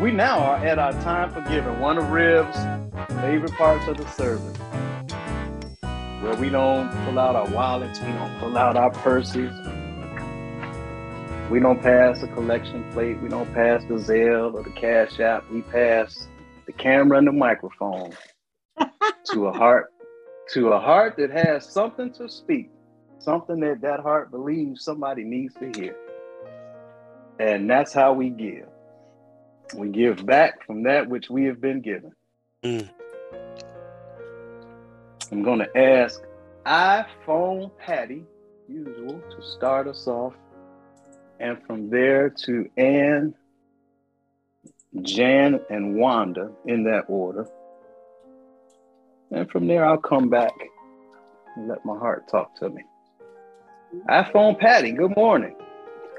We now are at our time for giving. One of Riv's favorite parts of the service, where we don't pull out our wallets, we don't pull out our purses, we don't pass a collection plate, we don't pass the Zelle or the Cash App. We pass the camera and the microphone to a heart, to a heart that has something to speak, something that that heart believes somebody needs to hear. And that's how we give. We give back from that which we have been given. Mm. I'm going to ask iPhone Patty, usual, to start us off. And from there to Ann, Jan, and Wanda in that order. And from there, I'll come back and let my heart talk to me. iPhone Patty, good morning.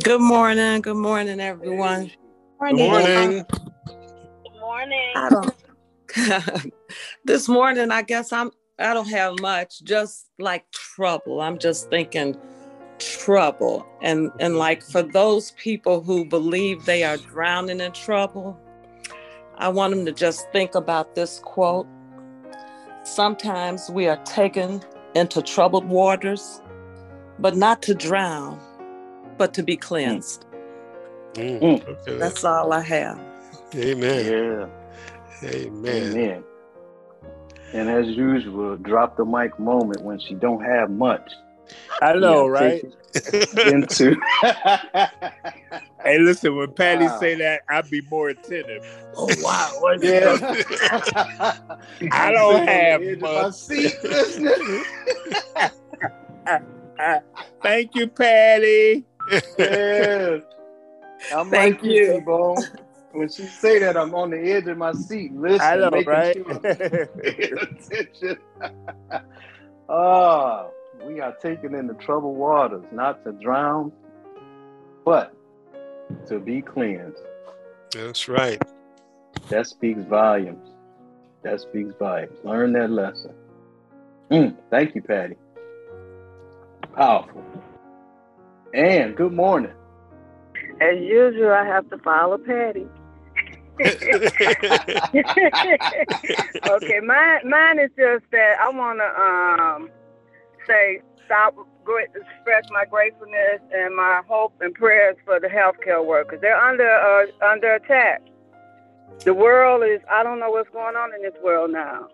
Good morning. Good morning, everyone. Good morning. Good morning. I don't, this morning, I guess I'm. I don't have much. Just like trouble. I'm just thinking trouble, and and like for those people who believe they are drowning in trouble, I want them to just think about this quote. Sometimes we are taken into troubled waters, but not to drown, but to be cleansed. Mm. Mm. Okay. That's all I have. Amen. Yeah. Amen. Amen. And as usual, drop the mic moment when she don't have much. I know, Yeah, right? Into Hey, listen, when Patty Wow. say that, I'd be more attentive. Oh wow, what is yeah. I don't have Edge of my much. seat. Thank you, Patty. Yeah. I'm Thank like you, you. T-Bone. When she say that, I'm on the edge of my seat listening. I know, making right? sure I'm paying attention. oh, we are taken into troubled waters, not to drown, but to be cleansed. That's right. That speaks volumes. That speaks volumes. Learn that lesson. Mm, thank you, Patty. Powerful. And good morning. As usual, I have to follow Patty. okay, mine mine is just that I want to um say stop express my gratefulness and my hope and prayers for the healthcare workers. They're under uh, under attack. The world is I don't know what's going on in this world now.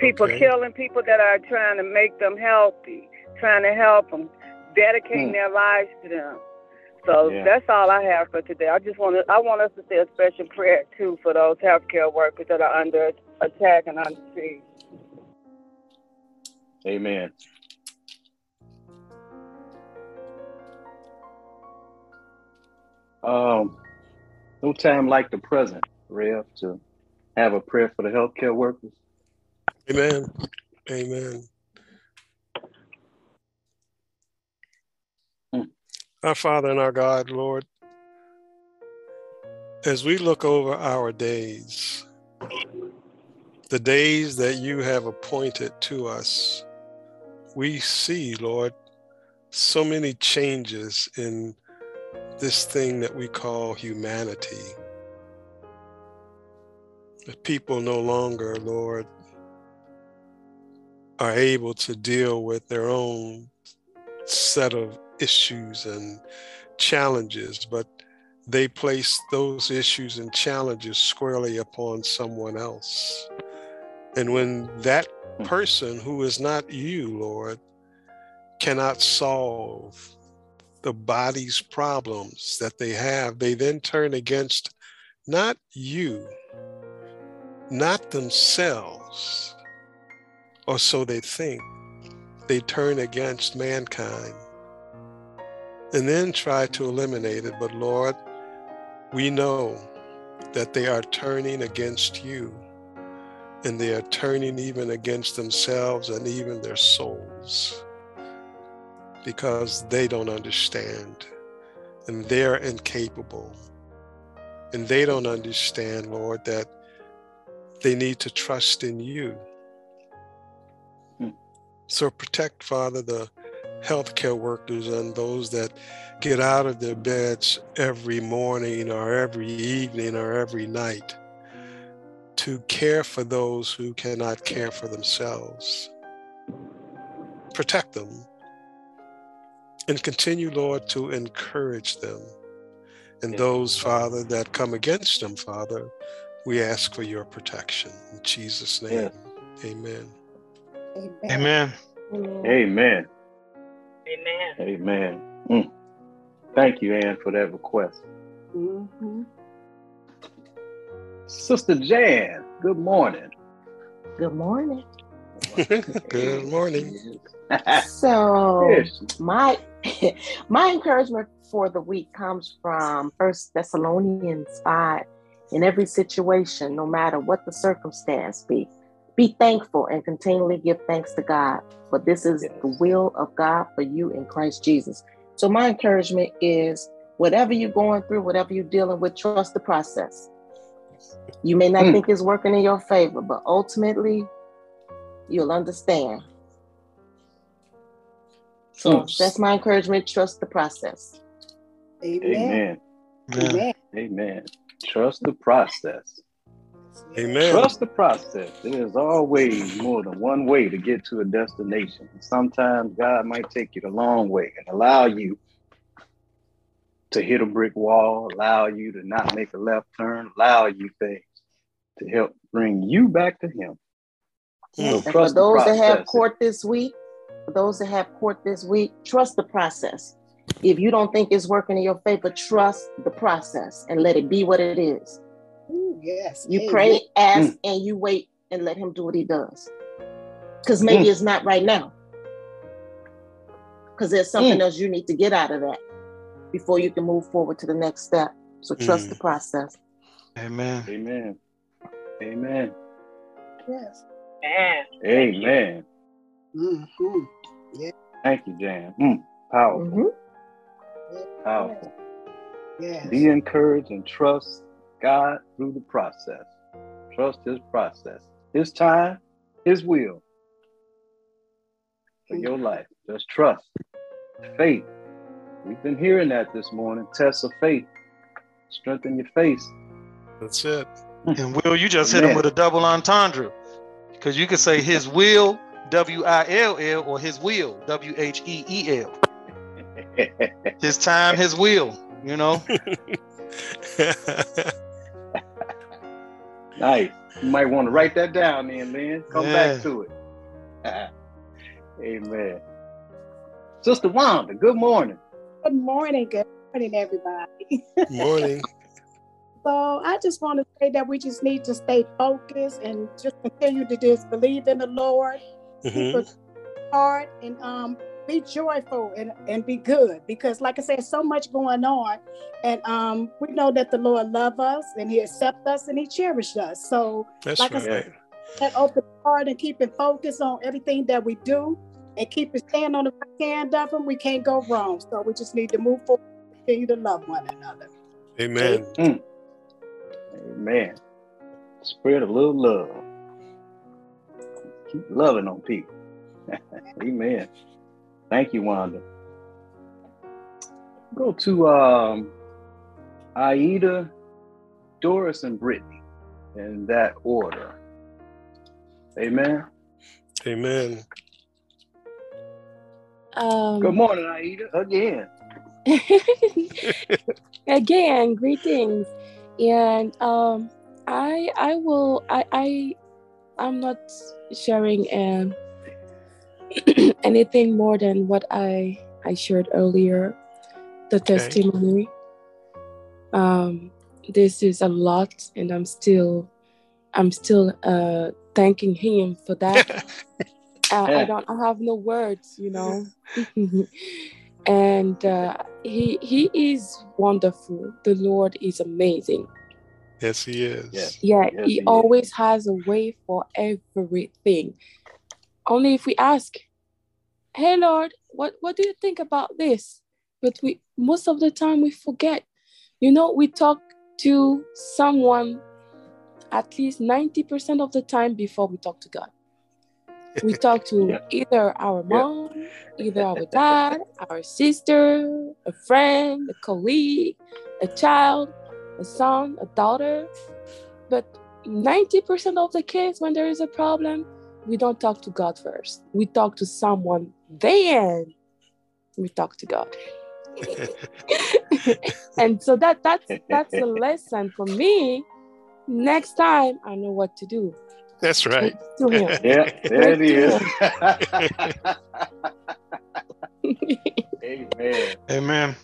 People Okay. killing people that are trying to make them healthy, trying to help them, dedicating Hmm. their lives to them. So Yeah. that's all I have for today. I just want to I want us to say a special prayer too for those healthcare workers that are under attack and under siege. Amen. Um, no time like the present, Rev, to have a prayer for the healthcare workers. Amen. Amen. Our Father and our God, Lord, as we look over our days, the days that you have appointed to us, we see, Lord, so many changes in this thing that we call humanity. That people no longer, Lord, are able to deal with their own set of issues and challenges, but they place those issues and challenges squarely upon someone else. And when that hmm. person who is not you, Lord, cannot solve the body's problems that they have, they then turn against not you, not themselves, or so they think. They turn against mankind and then try to eliminate it. But Lord, we know that they are turning against you and they are turning even against themselves and even their souls because they don't understand and they're incapable. And they don't understand, Lord, that they need to trust in you. Hmm. So protect, Father, the healthcare workers and those that get out of their beds every morning or every evening or every night to care for those who cannot care for themselves. Protect them and continue, Lord, to encourage them. And those, Father, that come against them, Father, we ask for your protection. In Jesus' name, amen. Amen. Amen. Amen. Amen. Mm. Thank you, Ann, for that request. Mm-hmm. Sister Jan, good morning. Good morning. good morning. so my my encouragement for the week comes from First Thessalonians 5. In every situation, no matter what the circumstance be, be thankful and continually give thanks to God, for this is yes. the will of God for you in Christ Jesus. So, my encouragement is whatever you're going through, whatever you're dealing with, trust the process. You may not mm. think it's working in your favor, but ultimately, you'll understand. So, mm. that's my encouragement. Trust the process. Amen. Amen. Amen. Amen. Trust the process. Amen. Trust the process. There's always more than one way to get to a destination. Sometimes God might take you the long way and allow you to hit a brick wall, allow you to not make a left turn, allow you things to help bring you back to Him. So for those that have court this week, for those that have court this week, trust the process. If you don't think it's working in your favor, trust the process and let it be what it is. Ooh, yes. You pray, ask, mm. and you wait and let him do what he does. Because maybe mm. it's not right now. Because there's something mm. else you need to get out of that before you can move forward to the next step. So trust the mm. process. Amen. Amen. Amen. Yes. Amen. Mm-hmm. Yeah. Thank you, Jan. Mm, powerful. Mm-hmm. Powerful. Yes. Be encouraged and trust God through the process. Trust His process, His time, His will for your life. Just trust. Faith. We've been hearing that this morning. Test of faith. Strengthen your faith. That's it. And Will, you just hit him with a double entendre. Because you could say his will, W I L L, or his will, W H E E L. his time, his will, you know? nice. You might want to write that down then, man. Come yeah. back to it. Amen. Sister Wanda, good morning. Good morning. Good morning, everybody. morning. So I just want to say that we just need to stay focused and just continue to just believe in the Lord, mm-hmm. keep a heart, and um, be joyful and, and be good. Because, like I said, so much going on, and um, we know that the Lord loves us and He accepts us and He cherishes us. So, That's like right. I said, that open heart and keeping focus on everything that we do and keep it stand on the right hand of Him, we can't go wrong. So we just need to move forward, continue to love one another. Amen. Mm. Amen. Spread a little love. Keep loving on people. Amen. Thank you, Wanda. Go to um, Aida, Doris, and Brittany in that order. Amen. Amen. Um, Good morning, Aida, again. again, greetings and um, I I will I I I'm not sharing um, anything more than what I I shared earlier, the okay. testimony. Um, this is a lot, and I'm still I'm still uh, thanking him for that. I, I don't I have no words, you know. and uh, he he is wonderful. The Lord is amazing. Yes, he is. Yes. Yeah, yes, he, he always is. has a way for everything. Only if we ask, "Hey Lord, what what do you think about this?" But we most of the time we forget. You know, we talk to someone at least 90% of the time before we talk to God. We talk to yeah. either our mom, yeah. either our dad, our sister, a friend, a colleague, a child, a son, a daughter. But 90% of the case, when there is a problem, we don't talk to God first. We talk to someone, then we talk to God. and so that that's that's a lesson for me. Next time I know what to do. That's right. To him. yeah, there it is. Amen. Amen.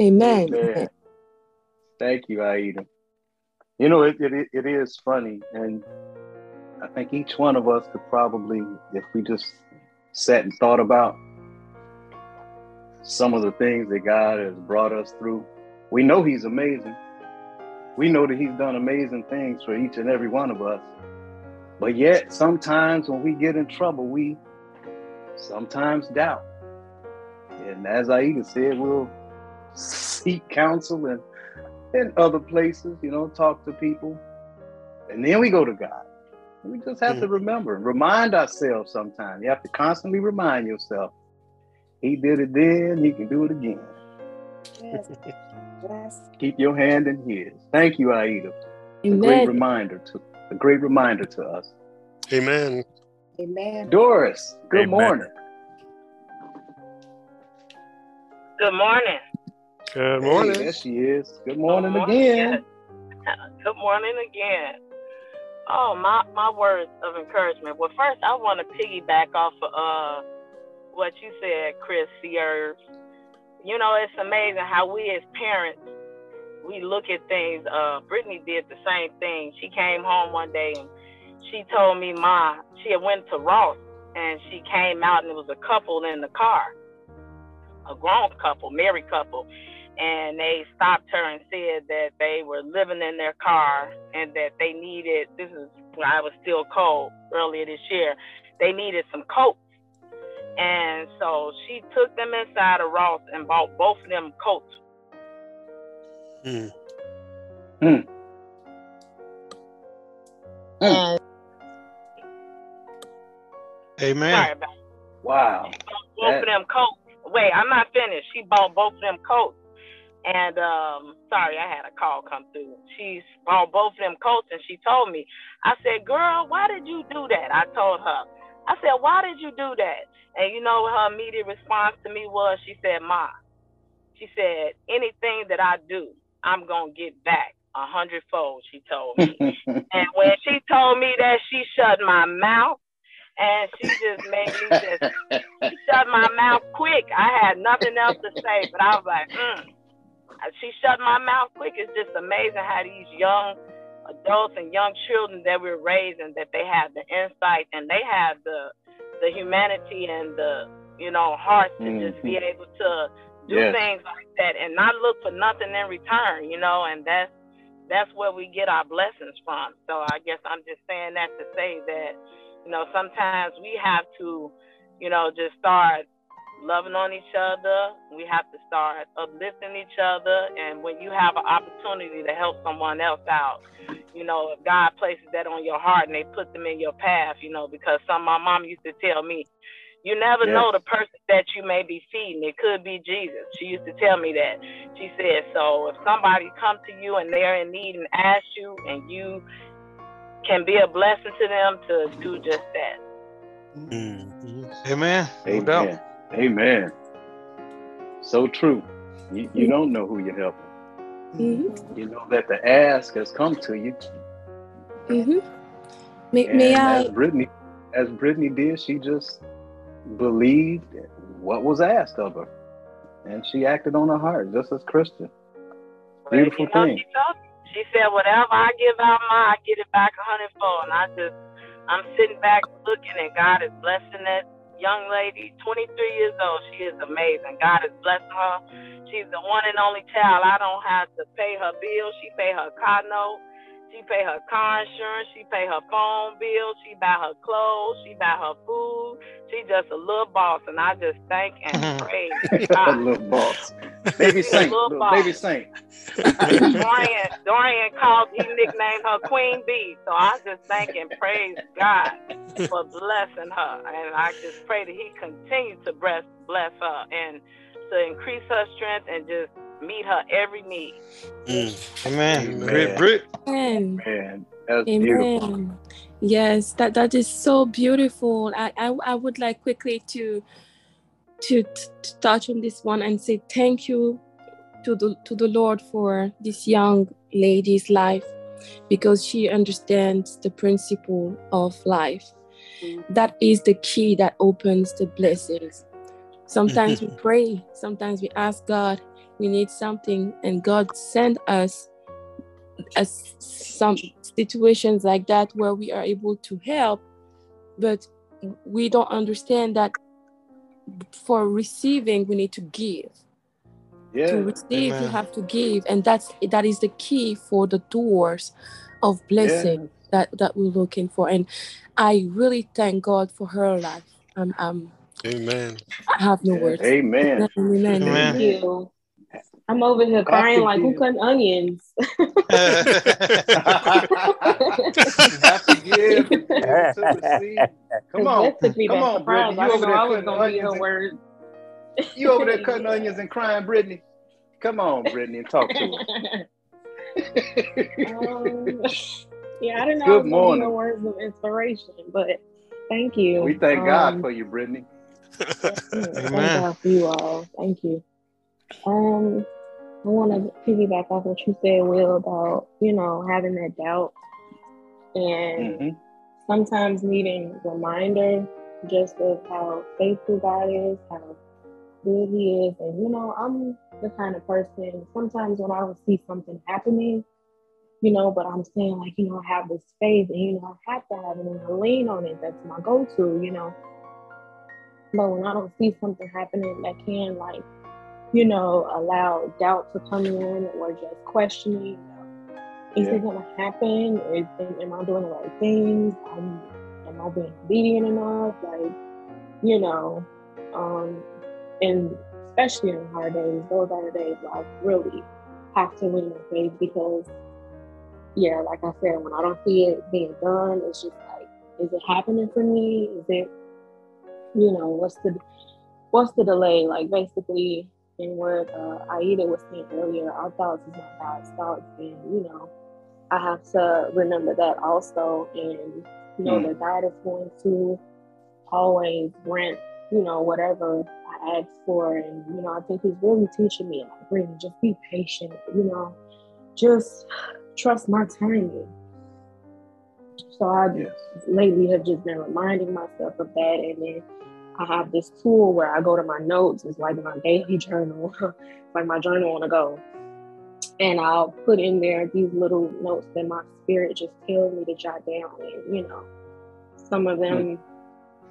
Amen. Amen. Thank you, Aida. You know, it, it, it is funny. And I think each one of us could probably, if we just sat and thought about some of the things that God has brought us through, we know He's amazing. We know that He's done amazing things for each and every one of us. But yet, sometimes when we get in trouble, we sometimes doubt. And as I Aida said, we'll seek counsel and in other places, you know, talk to people. And then we go to God. We just have mm to remember, remind ourselves sometimes. You have to constantly remind yourself. He did it then, he can do it again. Yes. yes. Keep your hand in his. Thank you, Aida. Amen. A great reminder to a great reminder to us. Amen. Amen. Doris, good Amen. morning. Good morning. Good morning. Hey, there she is. Good morning, Good morning again. Good morning again. Oh, my, my words of encouragement. Well, first, I want to piggyback off of uh, what you said, Chris Sears. You know, it's amazing how we as parents we look at things. Uh, Brittany did the same thing. She came home one day and she told me, "Ma, she had went to Ross and she came out and it was a couple in the car, a grown couple, married couple." And they stopped her and said that they were living in their car and that they needed. This is when I was still cold earlier this year. They needed some coats, and so she took them inside of Ross and bought both of them coats Mm. Mm. Mm. Amen. Wow. Both of them coats. Wait, I'm not finished. She bought both of them coats. And um, sorry, I had a call come through. She's on both of them coats and she told me, I said, Girl, why did you do that? I told her. I said, Why did you do that? And you know her immediate response to me was she said, Ma, she said, anything that I do, I'm gonna get back a hundredfold, she told me. and when she told me that, she shut my mouth and she just made me just shut my mouth quick. I had nothing else to say, but I was like, mm. She shut my mouth quick. It's just amazing how these young adults and young children that we're raising that they have the insight and they have the the humanity and the you know hearts to mm-hmm. just be able to do yes. things like that and not look for nothing in return, you know, and that's that's where we get our blessings from. So I guess I'm just saying that to say that, you know, sometimes we have to, you know, just start loving on each other. We have to start uplifting each other. And when you have an opportunity to help someone else out, you know, if God places that on your heart and they put them in your path, you know, because some my mom used to tell me, you never yes. know the person that you may be feeding. It could be Jesus. She used to tell me that. She said, so if somebody come to you and they're in need and ask you and you can be a blessing to them to do just that. Mm-hmm. Amen. Amen. Amen. So true. You, you don't know who you're helping. Mm-hmm. You know that the ask has come to you. Mm-hmm. May, may I? As Brittany, as Brittany did, she just believed what was asked of her, and she acted on her heart, just as Christian. Beautiful well, thing. She, she said, "Whatever I give out, my I get it back a hundredfold." And I just, I'm sitting back looking, and God is blessing that young lady, 23 years old. She is amazing. God is blessing her. She's the one and only child. I don't have to pay her bills. She pay her car note. She pay her car insurance. She pay her phone bill. She buy her clothes. She buy her food. She just a little boss, and I just thank and praise God. a little boss. Baby Saint, little baby Saint. Dorian, Dorian called, he nicknamed her Queen Bee. So I just thank and praise God for blessing her. And I just pray that he continue to bless, bless her and to increase her strength and just meet her every need. Mm. Amen. Amen. Brit, Amen. Man, that's Amen. beautiful. Yes, that that is so beautiful. I I, I would like quickly to to, to touch on this one and say thank you to the to the Lord for this young lady's life because she understands the principle of life. That is the key that opens the blessings. Sometimes we pray, sometimes we ask God, we need something, and God send us as some situations like that where we are able to help, but we don't understand that for receiving we need to give. Yeah. To receive, Amen. you have to give, and that's that is the key for the doors of blessing that that we're looking for. And I really thank God for her life. Um, um, Amen. I have no Yeah. words. Amen. Amen. Amen. Thank you. I'm over here crying to like who give. cutting onions? have to give to. Come on, That took me come by on. Brittany. You over there cutting gonna be her onions? And, you over there cutting Yeah. onions and crying, Brittany? Come on, Brittany, and talk to her. um, yeah, I don't know Good was gonna be morning. her words of inspiration, but thank you. we thank God Um, for you, Brittany. Yeah, Thank Amen. God for you all. Thank you. Um, I want to piggyback off what you said, Will, about you know having that doubt and hmm sometimes needing reminder just of how faithful God is, how good He is, and you know I'm the kind of person. Sometimes when I don't see something happening, you know, but I'm saying like you know I have this faith, and you know I have to have it, and I lean on it. That's my go-to, you know. But when I don't see something happening that can like, you know, allow doubt to come in or just questioning, is Yeah. it gonna happen? Is, am I doing the right things? Um, am I being obedient enough? Like, you know, um, and especially in hard days, those are the days where I really have to lean on faith because, yeah, like I said, when I don't see it being done, it's just like, is it happening for me? Is it you know, what's the what's the delay? Like basically in what uh, Aida was saying earlier, our thoughts is not God's thoughts, and you know, I have to remember that also, and you know Mm. that God is going to always grant, you know, whatever I ask for, and you know, I think He's really teaching me, like, really, just be patient, you know, just trust my timing. So I Yes. lately have just been reminding myself of that. And then I have this tool where I go to my notes. It's like my daily journal, it's like my journal on a go. And I'll put in there these little notes that my spirit just tells me to jot down. And, you know, some of them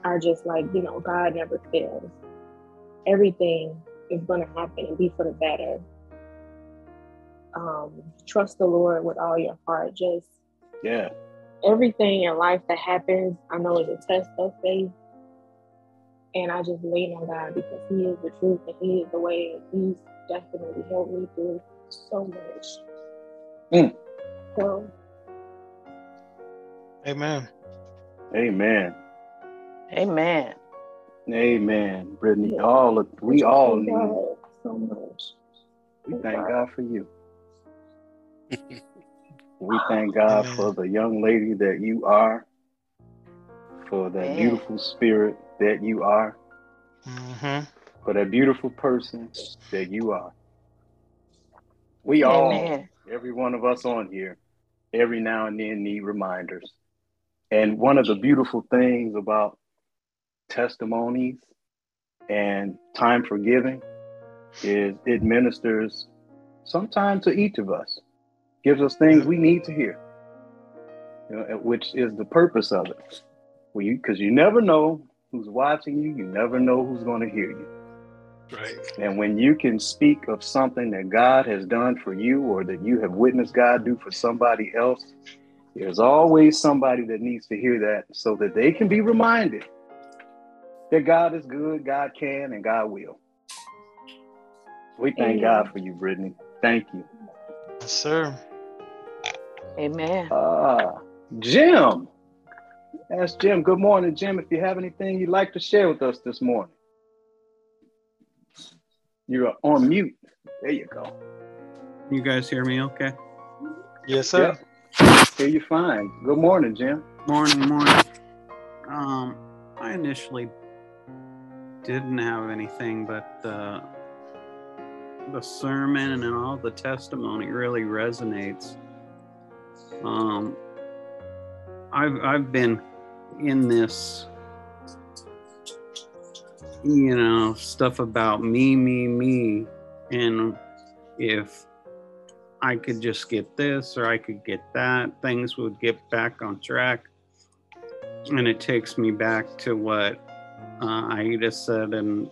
are just like, you know, God never fails. Everything is going to happen and be for the better. Um, trust the Lord with all your heart. Just Yeah. everything in life that happens, I know is a test of faith. And I just lean on God because He is the truth and He is the way. He's definitely helped me through so much. Mm. So, Amen. Amen. Amen. Amen. Brittany, all of, we all thank need. God so much. We thank God for you. We thank God Amen. for the young lady that you are, for that Amen. beautiful spirit that you are, hmm for that beautiful person that you are. We all, Amen. every one of us on here, every now and then need reminders. And one of the beautiful things about testimonies and time for giving is it ministers sometimes to each of us, gives us things we need to hear, you know, which is the purpose of it. Because you never know who's watching you, you never know who's going to hear you. Right. And when you can speak of something that God has done for you or that you have witnessed God do for somebody else, there's always somebody that needs to hear that so that they can be reminded that God is good, God can, and God will. We thank Amen. God for you, Brittany. Thank you. Yes, sir. Amen. Uh, Jim. Ask Jim. Good morning, Jim. If you have anything you'd like to share with us this morning, you're on mute. There you go. You guys hear me okay? Yes, sir. Yep. Hear you fine. Good morning, Jim. Morning, morning. Um, I initially didn't have anything, but uh, the sermon and all the testimony really resonates. Um, I've I've been in this, you know, stuff about me, me, me, and if I could just get this or I could get that, things would get back on track. And it takes me back to what uh, Aida said and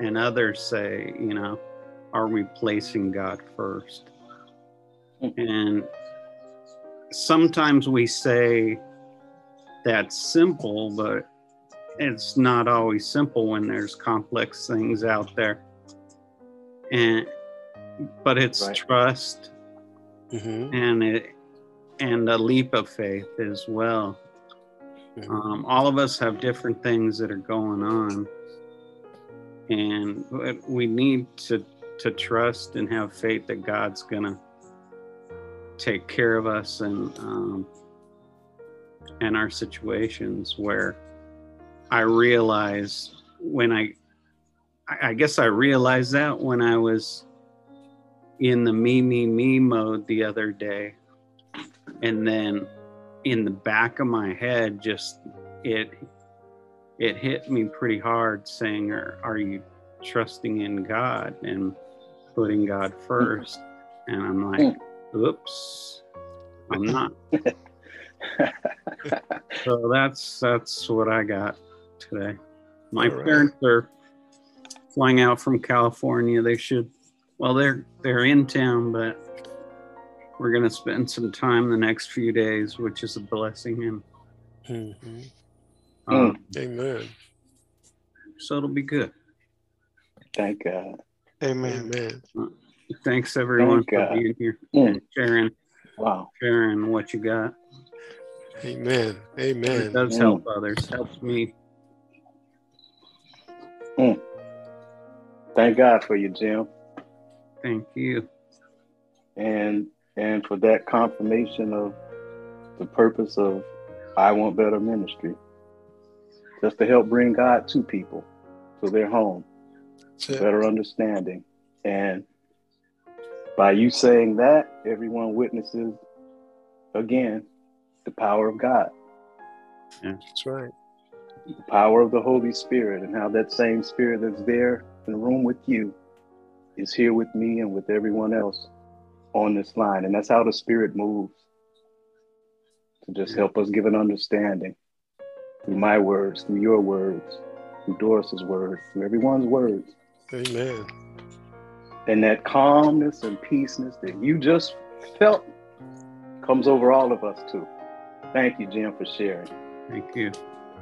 and others say, you know, are we placing God first? And sometimes we say that's simple, but it's not always simple when there's complex things out there. And but it's Right. trust Mhm. and it and a leap of faith as well. Mhm. Um, all of us have different things that are going on, and we need to to trust and have faith that God's gonna take care of us and um, and our situations. Where I realize when I, I I guess I realized that when I was in the me me me mode the other day. And then in the back of my head just it it hit me pretty hard saying are, are you trusting in god and putting god first? And i'm like oops i'm not so that's that's what i got today my All right. parents are flying out from california they should well they're they're in town but we're going to spend some time the next few days which is a blessing and Mhm. um, Amen. so it'll be good Thank God. Amen. Amen. Thanks everyone Thank for God. being here Mm. and sharing Wow. sharing what you got Amen. it Amen. does Mm. help others helps me Thank God for you, Jim. thank you and and for that confirmation of the purpose of I Want Better Ministry, just to help bring God to people, to their home, That's better understanding, and by you saying that, everyone witnesses again the power of God, That's right. the power of the Holy Spirit, and how that same Spirit that's there in the room with you is here with me and with everyone else on this line. And that's how the Spirit moves to just help us give an understanding through my words, through your words, through Doris's words, through everyone's words. Amen. And that calmness and peaceness that you just felt comes over all of us too. Thank you, Jim, for sharing. thank you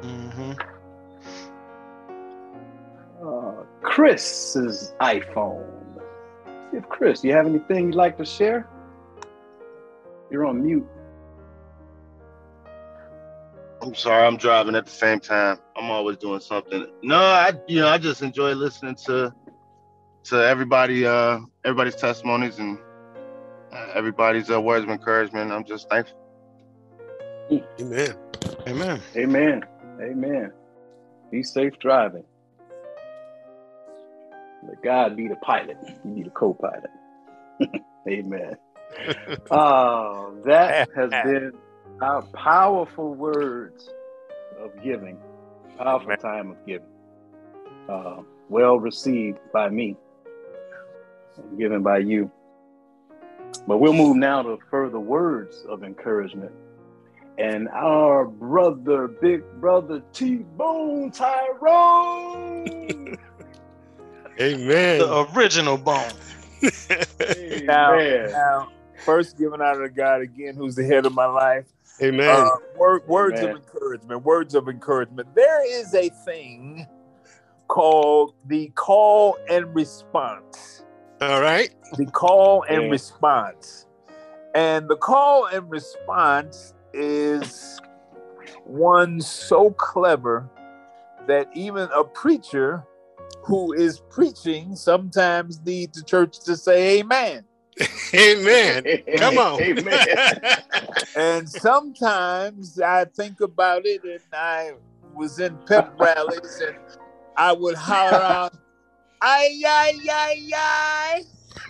hmm Uh, Chris's iPhone. If Chris, you have anything you'd like to share? You're on mute. I'm sorry, I'm driving at the same time. I'm always doing something. No, I you know I just enjoy listening to to everybody uh everybody's testimonies and uh, everybody's uh, words of encouragement. I'm just thankful. Amen. Amen. Amen. Amen. Be safe driving. Let God be the pilot. You be the co-pilot. Amen. Uh, that has been our powerful words of giving. Powerful time of giving. Uh, well received by me. Given by you. But we'll move now to further words of encouragement. And our brother, big brother T Bone Tyrone. Amen. The original bone. Now, Amen. now, first giving honor to God again, who's the head of my life. Amen. Uh, word, words Amen. of encouragement. Words of encouragement. There is a thing called the call and response. All right. The call and Yeah. response. And the call and response is one so clever that even a preacher who is preaching sometimes need the church to say amen. Amen. Come on. Amen. And sometimes I think about it and I was in pep rallies and I would holler out, ay, ay, ay, ay.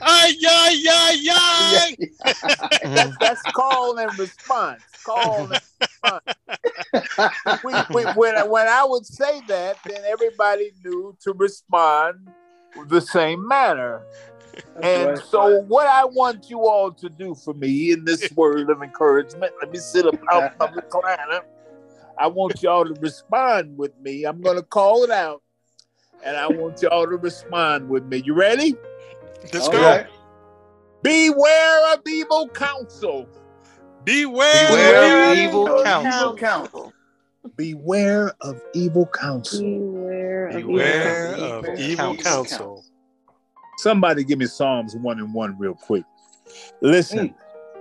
Ay, ay, ay, ay. That's, that's call and response. Call and response. We, we, when, I- when I would say that, then everybody knew to respond the same manner. And right. so, what I want you all to do for me in this word of encouragement, let me sit up out my recliner. I want y'all to respond with me. I'm going to call it out, and I want y'all to respond with me. You ready? Let's All go. right. Beware of evil counsel. Beware, Beware of of evil Evil counsel. counsel. Beware of evil counsel. Beware of Beware evil of counsel. evil counsel. Somebody give me Psalms 1 and 1 real quick. Listen,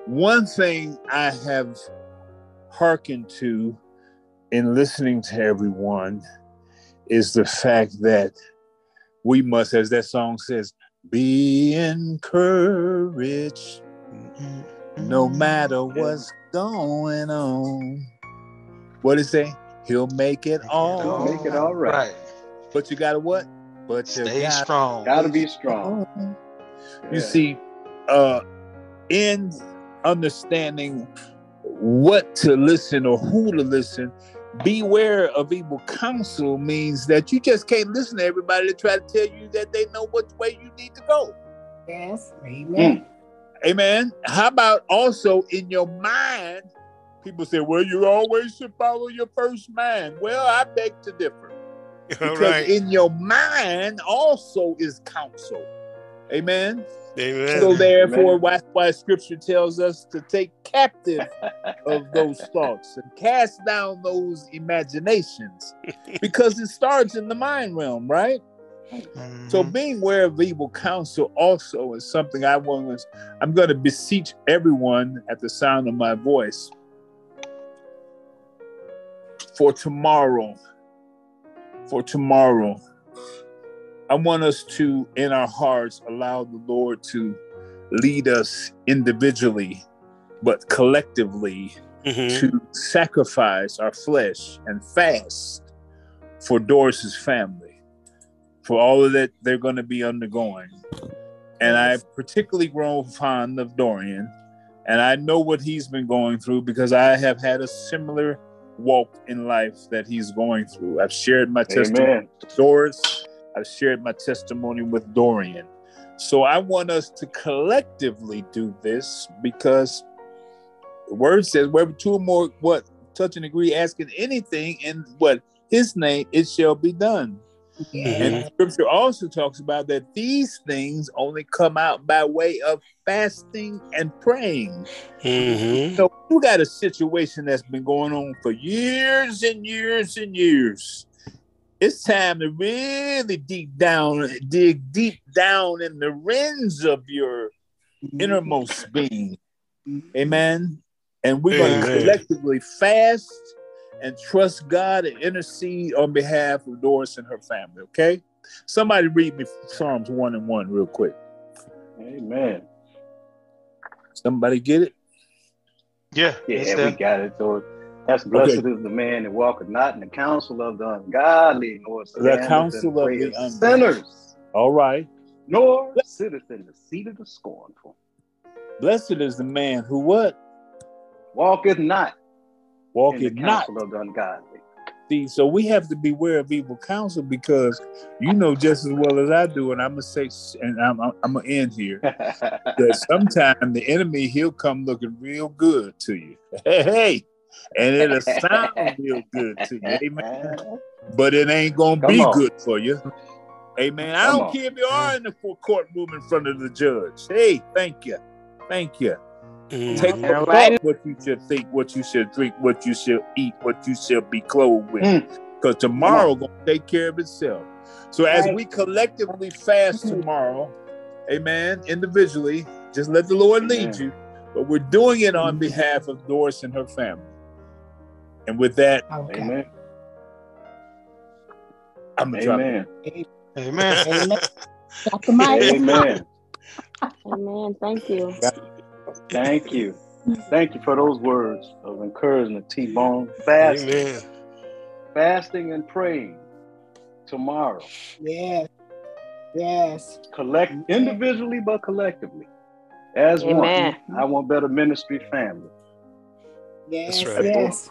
hmm. one thing I have hearkened to in listening to everyone is the fact that we must, as that song says, be encouraged no matter what's going on. What it say? He'll make it all. Make it all right. Right. But you gotta what? But you Stay gotta strong. Gotta be strong. You Yeah. see, uh, in understanding what to listen or who to listen, beware of evil counsel means that you just can't listen to everybody that try to tell you that they know which way you need to go. Yes. Amen. Hmm. Amen. How about also in your mind? People say, well, you always should follow your first mind. Well, I beg to differ. All Because right. in your mind also is counsel. Amen. Amen. So therefore, Amen. why, why scripture tells us to take captive of those thoughts and cast down those imaginations because it starts in the mind realm, right? So Mhm. being aware of evil counsel also is something I want to, I'm going to beseech everyone at the sound of my voice for tomorrow. For tomorrow. I want us to, in our hearts, allow the Lord to lead us individually, but collectively Mhm. to sacrifice our flesh and fast for Doris's family, for all of that they're going to be undergoing. And I've particularly grown fond of Dorian, and I know what he's been going through because I have had a similar walk in life that he's going through. I've shared my testimony Amen. with Doris, I've shared my testimony with Dorian. So I want us to collectively do this because the word says, wherever two or more what touch and agree, asking anything in what his name, it shall be done. And scripture also talks about that these things only come out by way of fasting and praying. Mhm. So you got a situation that's been going on for years and years and years. It's time to really deep down, dig deep down in the rings of your mm-hmm. innermost being. Mm-hmm. Amen. And we're going to collectively fast and trust God and intercede on behalf of Doris and her family. Okay. Somebody read me Psalms 1 and 1 real quick. Amen. Somebody get it? Yeah. Yeah, we got it. So that's blessed is the man that walketh not in the counsel of the ungodly, nor standeth counsel of the ungodly. sinners, All right. nor sitteth in the seat of the scornful. Blessed is the man who what? Walketh not Walk in the it not. of the ungodly. See, so we have to beware of evil counsel because you know just as well as I do, and I'm gonna say, and I'm, I'm, I'm gonna end here that sometimes the enemy he'll come looking real good to you, hey, hey, and it'll sound real good to you, amen. But it ain't gonna Come be on. good for you, amen. I don't on. care if you are in the court- courtroom in front of the judge. Hey, thank you, thank you. Mhm. Take All a right. what you should think, what you should drink, what you should eat, what you should be clothed with. Mm. Because tomorrow gonna take care of itself. So as Right. we collectively fast tomorrow, amen, individually. Just let the Lord lead Amen. you. But we're doing it on behalf of Doris and her family. And with that, Okay. Amen. I'm gonna drop it. Amen. Amen. Amen. Dr. Mike. Amen. Amen. Thank you. Thank you. Thank you for those words of encouragement, T Bone. Fasting, Amen. fasting and praying tomorrow. Yes. Yes. Collect individually but collectively. As Amen. one. I want better ministry family. Yes. right. Yes.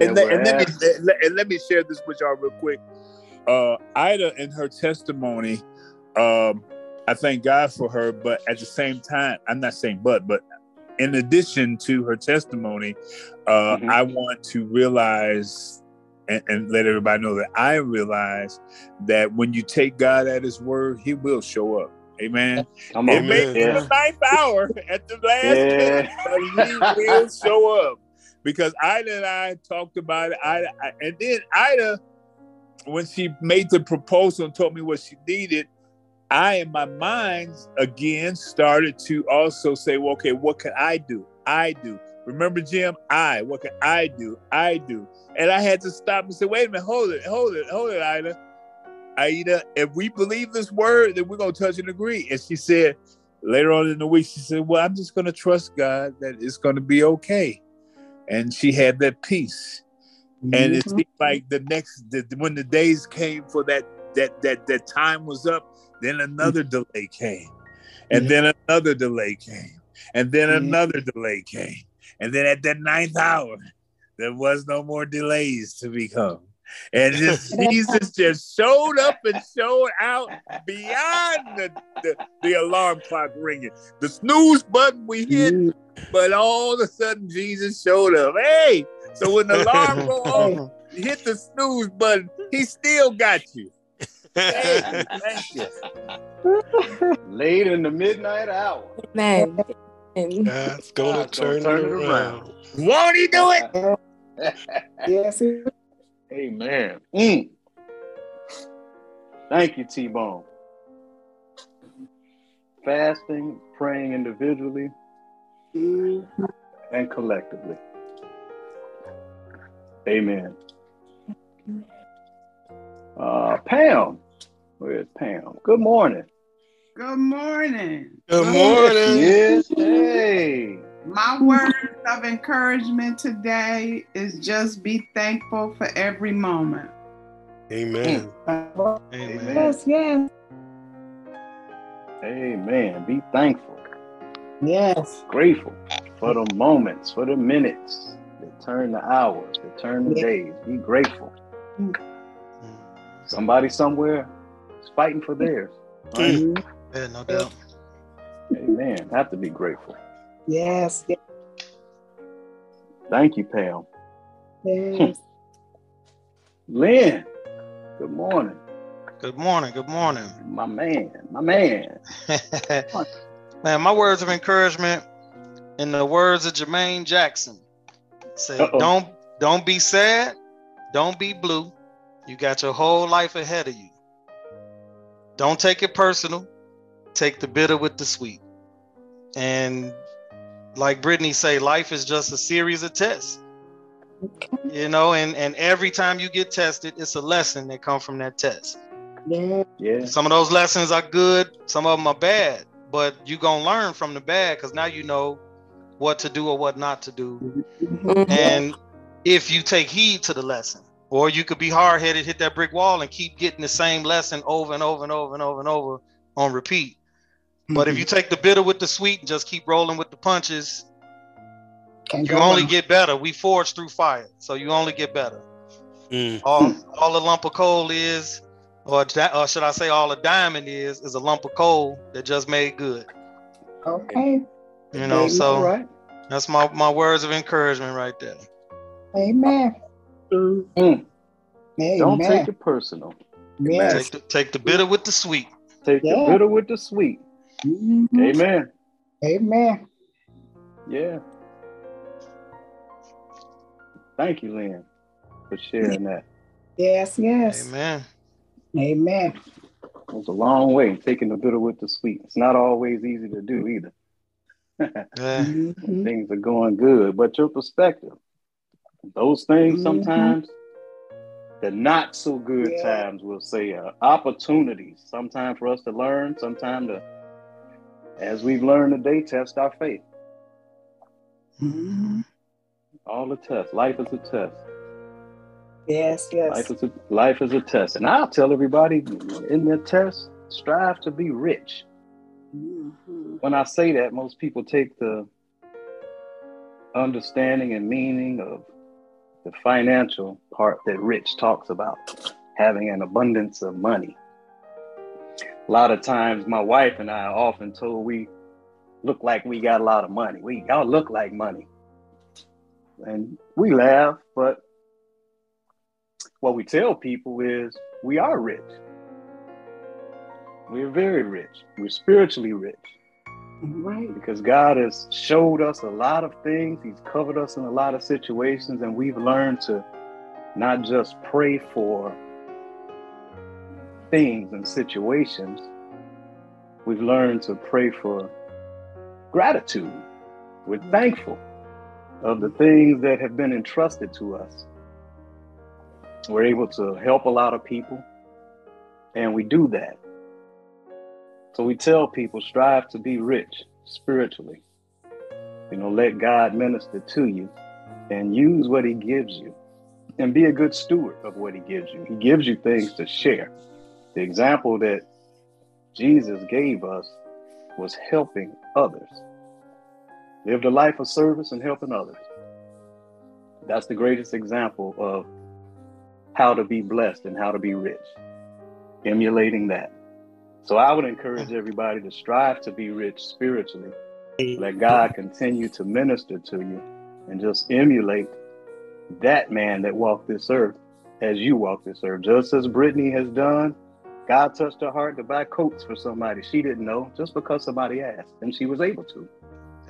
And, let, and let me and let me share this with y'all real quick. Uh, Aida, in her testimony, um, I thank God for her, but at the same time, I'm not saying but, but in addition to her testimony, uh, Mhm. I want to realize and, and let everybody know that I realize that when you take God at His word, He will show up. Amen. Come It on. may be Yeah. the ninth hour at the last Yeah. minute, but he will show up. Because Aida and I talked about it. Aida, I- and then Aida, when she made the proposal and told me what she needed, I, in my mind, again started to also say, well, okay, what can I do? I do. Remember, Jim? I. What can I do? I do. And I had to stop and say, wait a minute, hold it, hold it, hold it, Ida. Aida, if we believe this word, then we're gonna touch and agree. And she said later on in the week, she said, Well, I'm just gonna trust God that it's gonna be okay. And she had that peace. And it Mhm. seemed like the next the, when the days came for that that that that time was up, then another delay came. And then another delay came. And then another delay came. And then at that ninth hour, there was no more delays to become. And just Jesus just showed up and showed out beyond the, the, the alarm clock ringing. The snooze button we hit, but all of a sudden Jesus showed up. Hey, so when the alarm go off, you hit the snooze button, he still got you. Hey, thank you. Late in the midnight hour. Man. And God's gonna God's gonna turn, turn it it around. Won't he do it? Yes. he- Amen. Mm. Thank you, T Bone. Fasting, praying individually and collectively. Amen. Uh, Pam, where's Pam? Good morning. Good morning. Good morning. yes. Hey. My words of encouragement today is just be thankful for every moment. Amen. Amen. Yes. Yes. Amen. Be thankful, Yes. grateful for the moments, for the minutes that turn the hours, that turn the days. Be grateful. Somebody somewhere is fighting for theirs. Right? Mhm. Yeah, no doubt. Amen. Have to be grateful. Yes. Yes. Thank you, Pam. Yes. Len, good morning. Good morning. Good morning. My man, my man. Man, my words of encouragement, in the words of Jermaine Jackson, say, Uh-oh. "Don't don't be sad, don't be blue. You got your whole life ahead of you. Don't take it personal. Take the bitter with the sweet." And like Brittany say, life is just a series of tests. You know, and and every time you get tested, it's a lesson that come from that test. Yeah. Yeah. Some of those lessons are good, some of them are bad, but you're gonna learn from the bad because now you know what to do or what not to do. Mhm. And if you take heed to the lesson, or you could be hard headed, hit that brick wall, and keep getting the same lesson over and over and over and over and over on repeat. But if you take the bitter with the sweet and just keep rolling with the punches, Can't you only wrong. get better. We forge through fire, so you only get better. Mm. All all a lump of coal is, or, di- or should I say, all a diamond is, is a lump of coal that just made good. Okay. You know, Amen. so All right. that's my my words of encouragement right there. Amen. Mm. Amen. Don't take it personal. Yes. Take the, take the bitter with the sweet. Take Yeah. the bitter with the sweet. Mhm. Amen. Amen. Yeah. Thank you, Len, for sharing that. Yes. Yes. Amen. Amen. goes a long way taking the bitter with the sweet. It's not always easy to do either. mm-hmm. Things are going good, but your perspective, those things mm-hmm. sometimes, the not so good yeah. times, we'll say, uh, opportunities, sometimes for us to learn, sometimes to, as we've learned today, test our faith. Mm-hmm. All the tests. Life is a test. Yes, yes. Life is a, life is a test. And I'll tell everybody in the test, strive to be rich. Mm-hmm. When I say that, most people take the understanding and meaning of the financial part that Rich talks about, having an abundance of money. A lot of times, my wife and I are often told we look like we got a lot of money. We y'all look like money. And we laugh, but what we tell people is we are rich. We're very rich. We're spiritually rich. Right. Because God has showed us a lot of things. He's covered us in a lot of situations, and we've learned to not just pray for things and situations, we've learned to pray for gratitude. We're thankful of the things that have been entrusted to us. We're able to help a lot of people, and we do that so we tell people strive to be rich spiritually. You know, let God minister to you and use what He gives you and be a good steward of what He gives you. He gives you things to share. The example that Jesus gave us was helping others. Lived a life of service and helping others. That's the greatest example of how to be blessed and how to be rich. Emulating that. So I would encourage everybody to strive to be rich spiritually. Let God continue to minister to you and just emulate that man that walked this earth as you walk this earth. Just as Brittany has done, God touched her heart to buy coats for somebody she didn't know just because somebody asked and she was able to.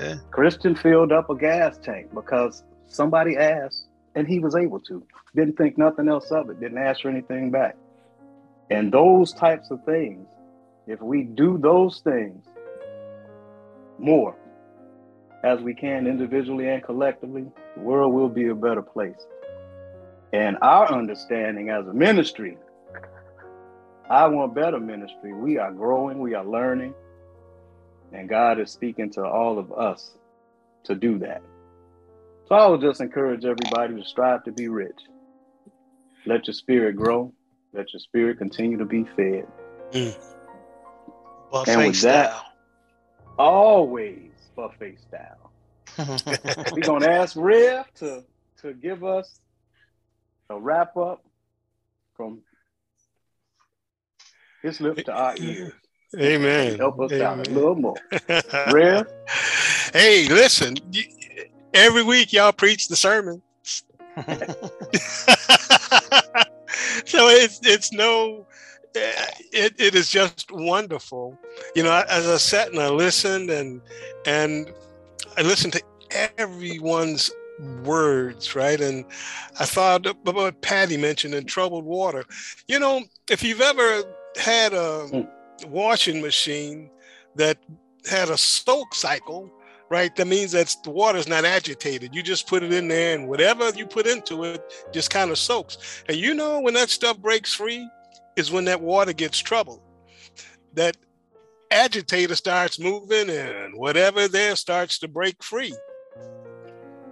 Yeah. Christian filled up a gas tank because somebody asked and he was able to. Didn't think nothing else of it, didn't ask for anything back. And those types of things if we do those things more as we can individually and collectively, the world will be a better place. And our understanding as a ministry, I want better ministry. We are growing, we are learning, and God is speaking to all of us to do that. So I would just encourage everybody to strive to be rich. Let your spirit grow. Let your spirit continue to be fed. Mm. Buffet and with style. that, always buffet style. We're gonna ask Rev to to give us a wrap up from his lips to our ears. Amen. Help us Amen. out a little more. Rev. Hey, listen. Every week y'all preach the sermon. so it's it's no eh, it, it is just wonderful. You know, as I sat and I listened and and I listened to everyone's words, right? And I thought about what Patty mentioned in troubled water. You know, if you've ever had a hmm. washing machine that had a soak cycle, right? That means that the water is not agitated. You just put it in there, and whatever you put into it just kind of soaks. And you know, when that stuff breaks free, is when that water gets troubled. That agitator starts moving and whatever there starts to break free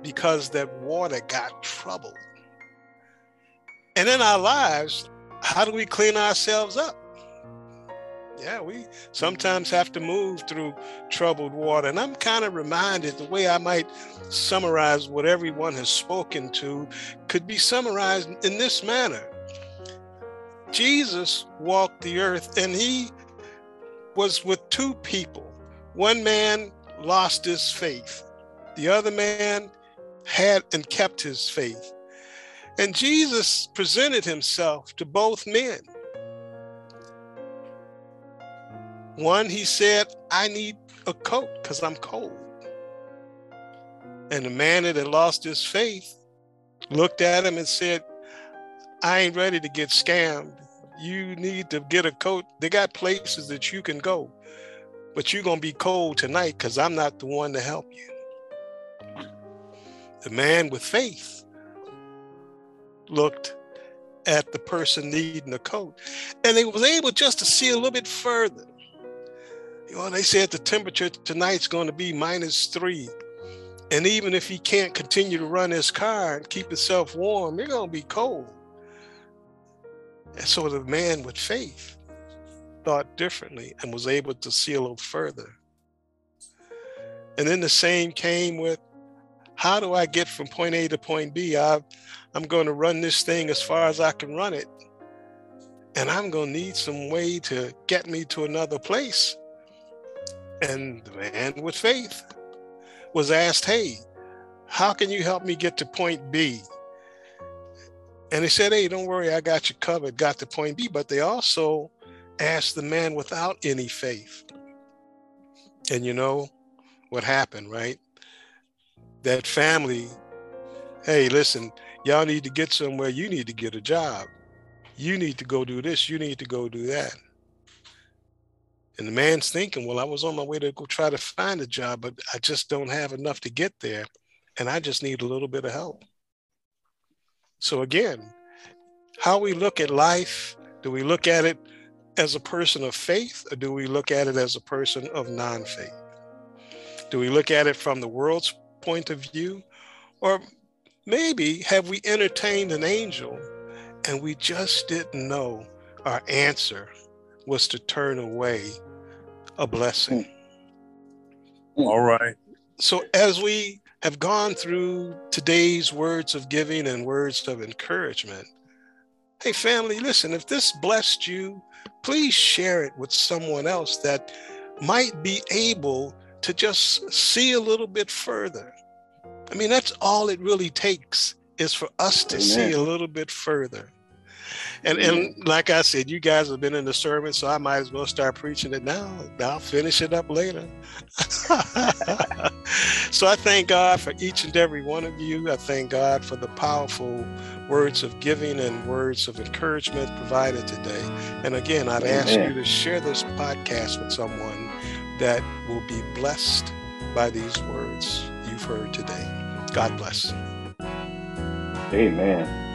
because that water got troubled. And in our lives, how do we clean ourselves up? Yeah, we sometimes have to move through troubled water. And I'm kind of reminded the way I might summarize what everyone has spoken to could be summarized in this manner Jesus walked the earth and he was with two people. One man lost his faith, the other man had and kept his faith. And Jesus presented himself to both men. One, he said, I need a coat because I'm cold. And the man that had lost his faith looked at him and said, I ain't ready to get scammed. you need to get a coat. They got places that you can go, but you're gonna be cold tonight because I'm not the one to help you. The man with faith looked at the person needing a coat, and they was able just to see a little bit further. You know, they said the temperature tonight's going to be minus three. And even if he can't continue to run his car and keep himself warm, it's going to be cold. And so the man with faith thought differently and was able to see a little further. And then the same came with how do I get from point A to point B? I'm going to run this thing as far as I can run it. And I'm going to need some way to get me to another place. And the man with faith was asked, Hey, how can you help me get to point B? And he said, Hey, don't worry, I got you covered, got to point B. But they also asked the man without any faith. And you know what happened, right? That family, hey, listen, y'all need to get somewhere, you need to get a job. You need to go do this, you need to go do that. And the man's thinking, well, I was on my way to go try to find a job, but I just don't have enough to get there. And I just need a little bit of help. So, again, how we look at life, do we look at it as a person of faith or do we look at it as a person of non faith? Do we look at it from the world's point of view? Or maybe have we entertained an angel and we just didn't know our answer was to turn away a blessing. Hmm. All right. So, as we have gone through today's words of giving and words of encouragement, hey, family, listen, if this blessed you, please share it with someone else that might be able to just see a little bit further. I mean, that's all it really takes is for us to Amen. see a little bit further. And and like I said, you guys have been in the sermon, so I might as well start preaching it now. I'll finish it up later. so I thank God for each and every one of you. I thank God for the powerful words of giving and words of encouragement provided today. And again, I'd Amen. ask you to share this podcast with someone that will be blessed by these words you've heard today. God bless. Amen.